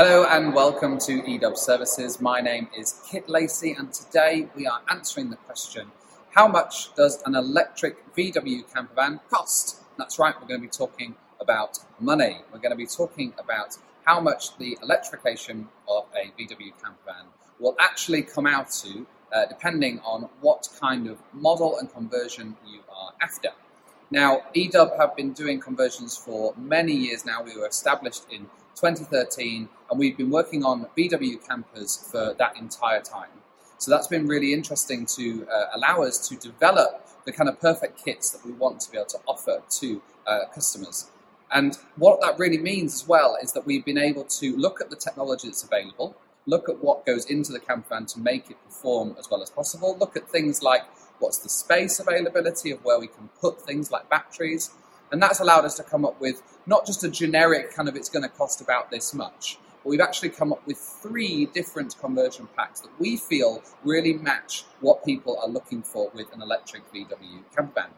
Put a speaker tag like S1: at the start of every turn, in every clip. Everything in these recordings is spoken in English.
S1: Hello and welcome to EDub Services. My name is Kit Lacey, and today we are answering the question How much does an electric VW camper van cost? That's right, we're going to be talking about money. We're going to be talking about how much the electrification of a VW camper van will actually come out to, uh, depending on what kind of model and conversion you are after. Now, EDub have been doing conversions for many years now. We were established in 2013, and we've been working on VW campers for that entire time. So that's been really interesting to uh, allow us to develop the kind of perfect kits that we want to be able to offer to uh, customers. And what that really means as well is that we've been able to look at the technology that's available, look at what goes into the camper van to make it perform as well as possible, look at things like what's the space availability of where we can put things like batteries. And that's allowed us to come up with not just a generic kind of it's going to cost about this much, but we've actually come up with three different conversion packs that we feel really match what people are looking for with an electric VW camper van.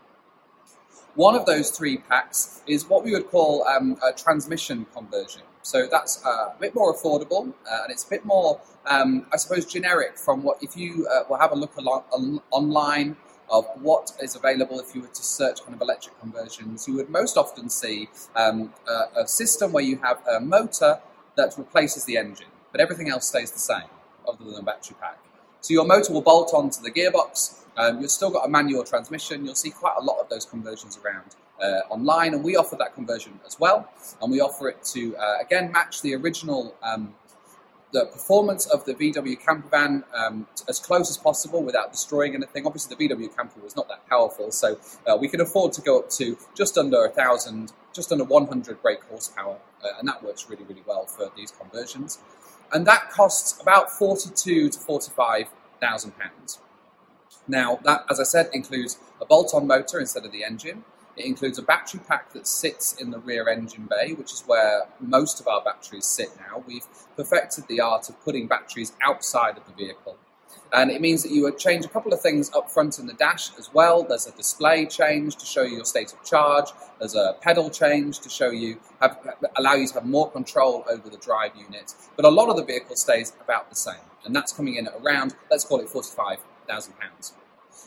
S1: One of those three packs is what we would call um, a transmission conversion. So that's uh, a bit more affordable uh, and it's a bit more, um, I suppose, generic from what if you uh, will have a look along, online of what is available if you were to search kind of electric conversions. You would most often see um, a, a system where you have a motor that replaces the engine, but everything else stays the same other than the battery pack. So your motor will bolt onto the gearbox. Um, you've still got a manual transmission. You'll see quite a lot of those conversions around uh, online, and we offer that conversion as well. And we offer it to uh, again match the original um, the performance of the VW camper van um, as close as possible without destroying anything. Obviously, the VW camper was not that powerful, so uh, we can afford to go up to just under a thousand, just under 100 brake horsepower, uh, and that works really, really well for these conversions. And that costs about 42 to 45 thousand pounds. Now, that, as I said, includes a bolt-on motor instead of the engine. It includes a battery pack that sits in the rear engine bay, which is where most of our batteries sit now. We've perfected the art of putting batteries outside of the vehicle. And it means that you would change a couple of things up front in the dash as well. There's a display change to show you your state of charge. There's a pedal change to show you, have, allow you to have more control over the drive unit. But a lot of the vehicle stays about the same. And that's coming in at around, let's call it £45,000.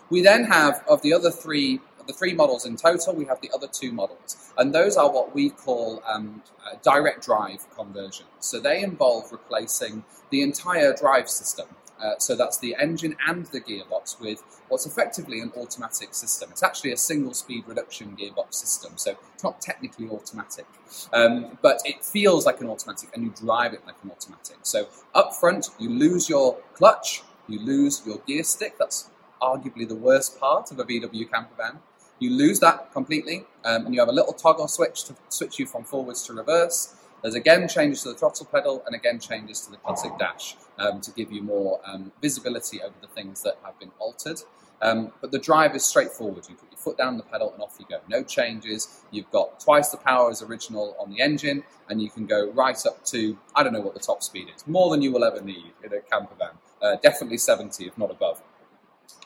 S1: We then have, of the other three the three models in total, we have the other two models. And those are what we call um, uh, direct drive conversions. So they involve replacing the entire drive system. Uh, so that's the engine and the gearbox with what's effectively an automatic system. It's actually a single speed reduction gearbox system, so it's not technically automatic, um, but it feels like an automatic and you drive it like an automatic. So up front, you lose your clutch, you lose your gear stick. That's arguably the worst part of a VW camper van. You lose that completely, um, and you have a little toggle switch to switch you from forwards to reverse. There's again changes to the throttle pedal and again changes to the classic dash um, to give you more um, visibility over the things that have been altered. Um, but the drive is straightforward. You put your foot down the pedal and off you go. No changes. You've got twice the power as original on the engine, and you can go right up to, I don't know what the top speed is, more than you will ever need in a camper van. Uh, definitely 70, if not above.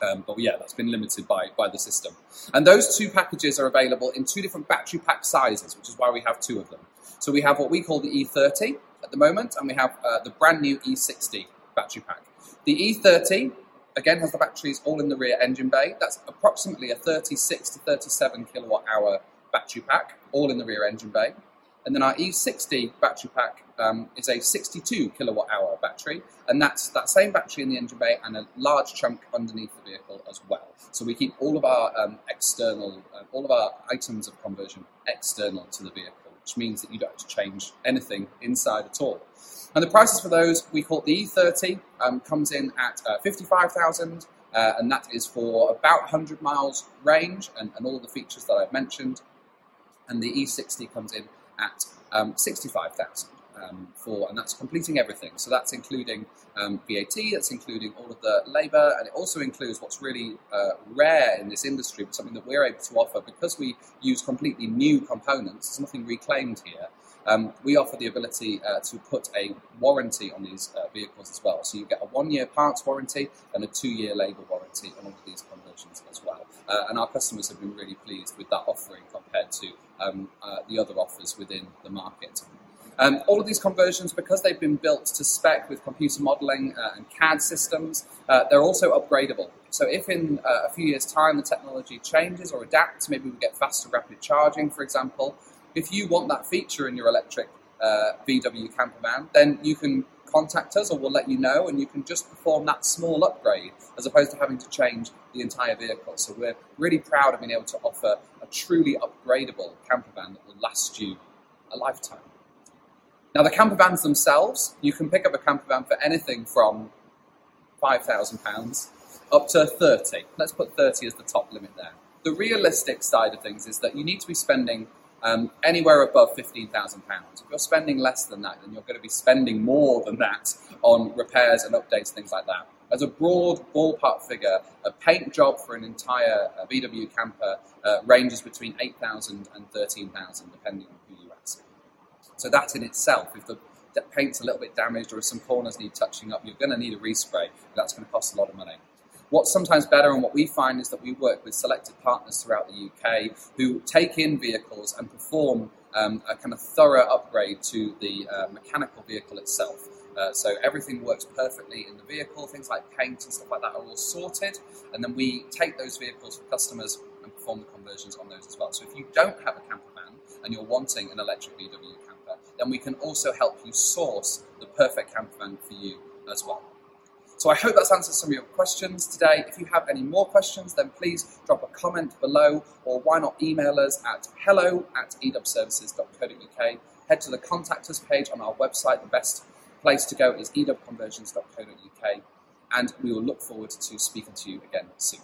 S1: Um, but yeah, that's been limited by, by the system. And those two packages are available in two different battery pack sizes, which is why we have two of them. So we have what we call the E30 at the moment, and we have uh, the brand new E60 battery pack. The E30 again has the batteries all in the rear engine bay. That's approximately a 36 to 37 kilowatt hour battery pack, all in the rear engine bay. And then our E60 battery pack um, is a 62 kilowatt hour battery, and that's that same battery in the engine bay and a large chunk underneath the vehicle as well. So we keep all of our um, external, uh, all of our items of conversion external to the vehicle, which means that you don't have to change anything inside at all. And the prices for those, we call the E30, um, comes in at uh, 55,000. Uh, and that is for about 100 miles range and, and all the features that I've mentioned. And the E60 comes in at um, 65,000 um, for, and that's completing everything. So that's including um, VAT, that's including all of the labour, and it also includes what's really uh, rare in this industry, but something that we're able to offer because we use completely new components. There's nothing reclaimed here. Um, we offer the ability uh, to put a warranty on these uh, vehicles as well. So you get a one-year parts warranty and a two-year labour warranty on all of these conversions as well. Uh, and our customers have been really pleased with that offering compared to um, uh, the other offers within the market. Um, all of these conversions, because they've been built to spec with computer modeling uh, and CAD systems, uh, they're also upgradable. So if in uh, a few years' time the technology changes or adapts, maybe we get faster rapid charging, for example, if you want that feature in your electric uh, VW camper van, then you can contact us or we'll let you know and you can just perform that small upgrade as opposed to having to change the entire vehicle. So we're really proud of being able to offer a truly upgradable camper van that will last you a lifetime. Now, the camper vans themselves, you can pick up a camper van for anything from £5,000 up to 30. Let's put 30 as the top limit there. The realistic side of things is that you need to be spending um, anywhere above £15,000. If you're spending less than that, then you're going to be spending more than that on repairs and updates, things like that. As a broad ballpark figure, a paint job for an entire uh, VW camper uh, ranges between 8,000 and 13,000, depending on who. So that in itself, if the paint's a little bit damaged or if some corners need touching up, you're going to need a respray. That's going to cost a lot of money. What's sometimes better and what we find is that we work with selected partners throughout the UK who take in vehicles and perform um, a kind of thorough upgrade to the uh, mechanical vehicle itself. Uh, so everything works perfectly in the vehicle, things like paint and stuff like that are all sorted, and then we take those vehicles for customers and perform the conversions on those as well. So if you don't have a camper and you're wanting an electric VW camper, then we can also help you source the perfect camper van for you as well. So I hope that's answered some of your questions today. If you have any more questions, then please drop a comment below, or why not email us at hello at edubservices.co.uk. Head to the contact us page on our website. The best place to go is edubconversions.co.uk, and we will look forward to speaking to you again soon.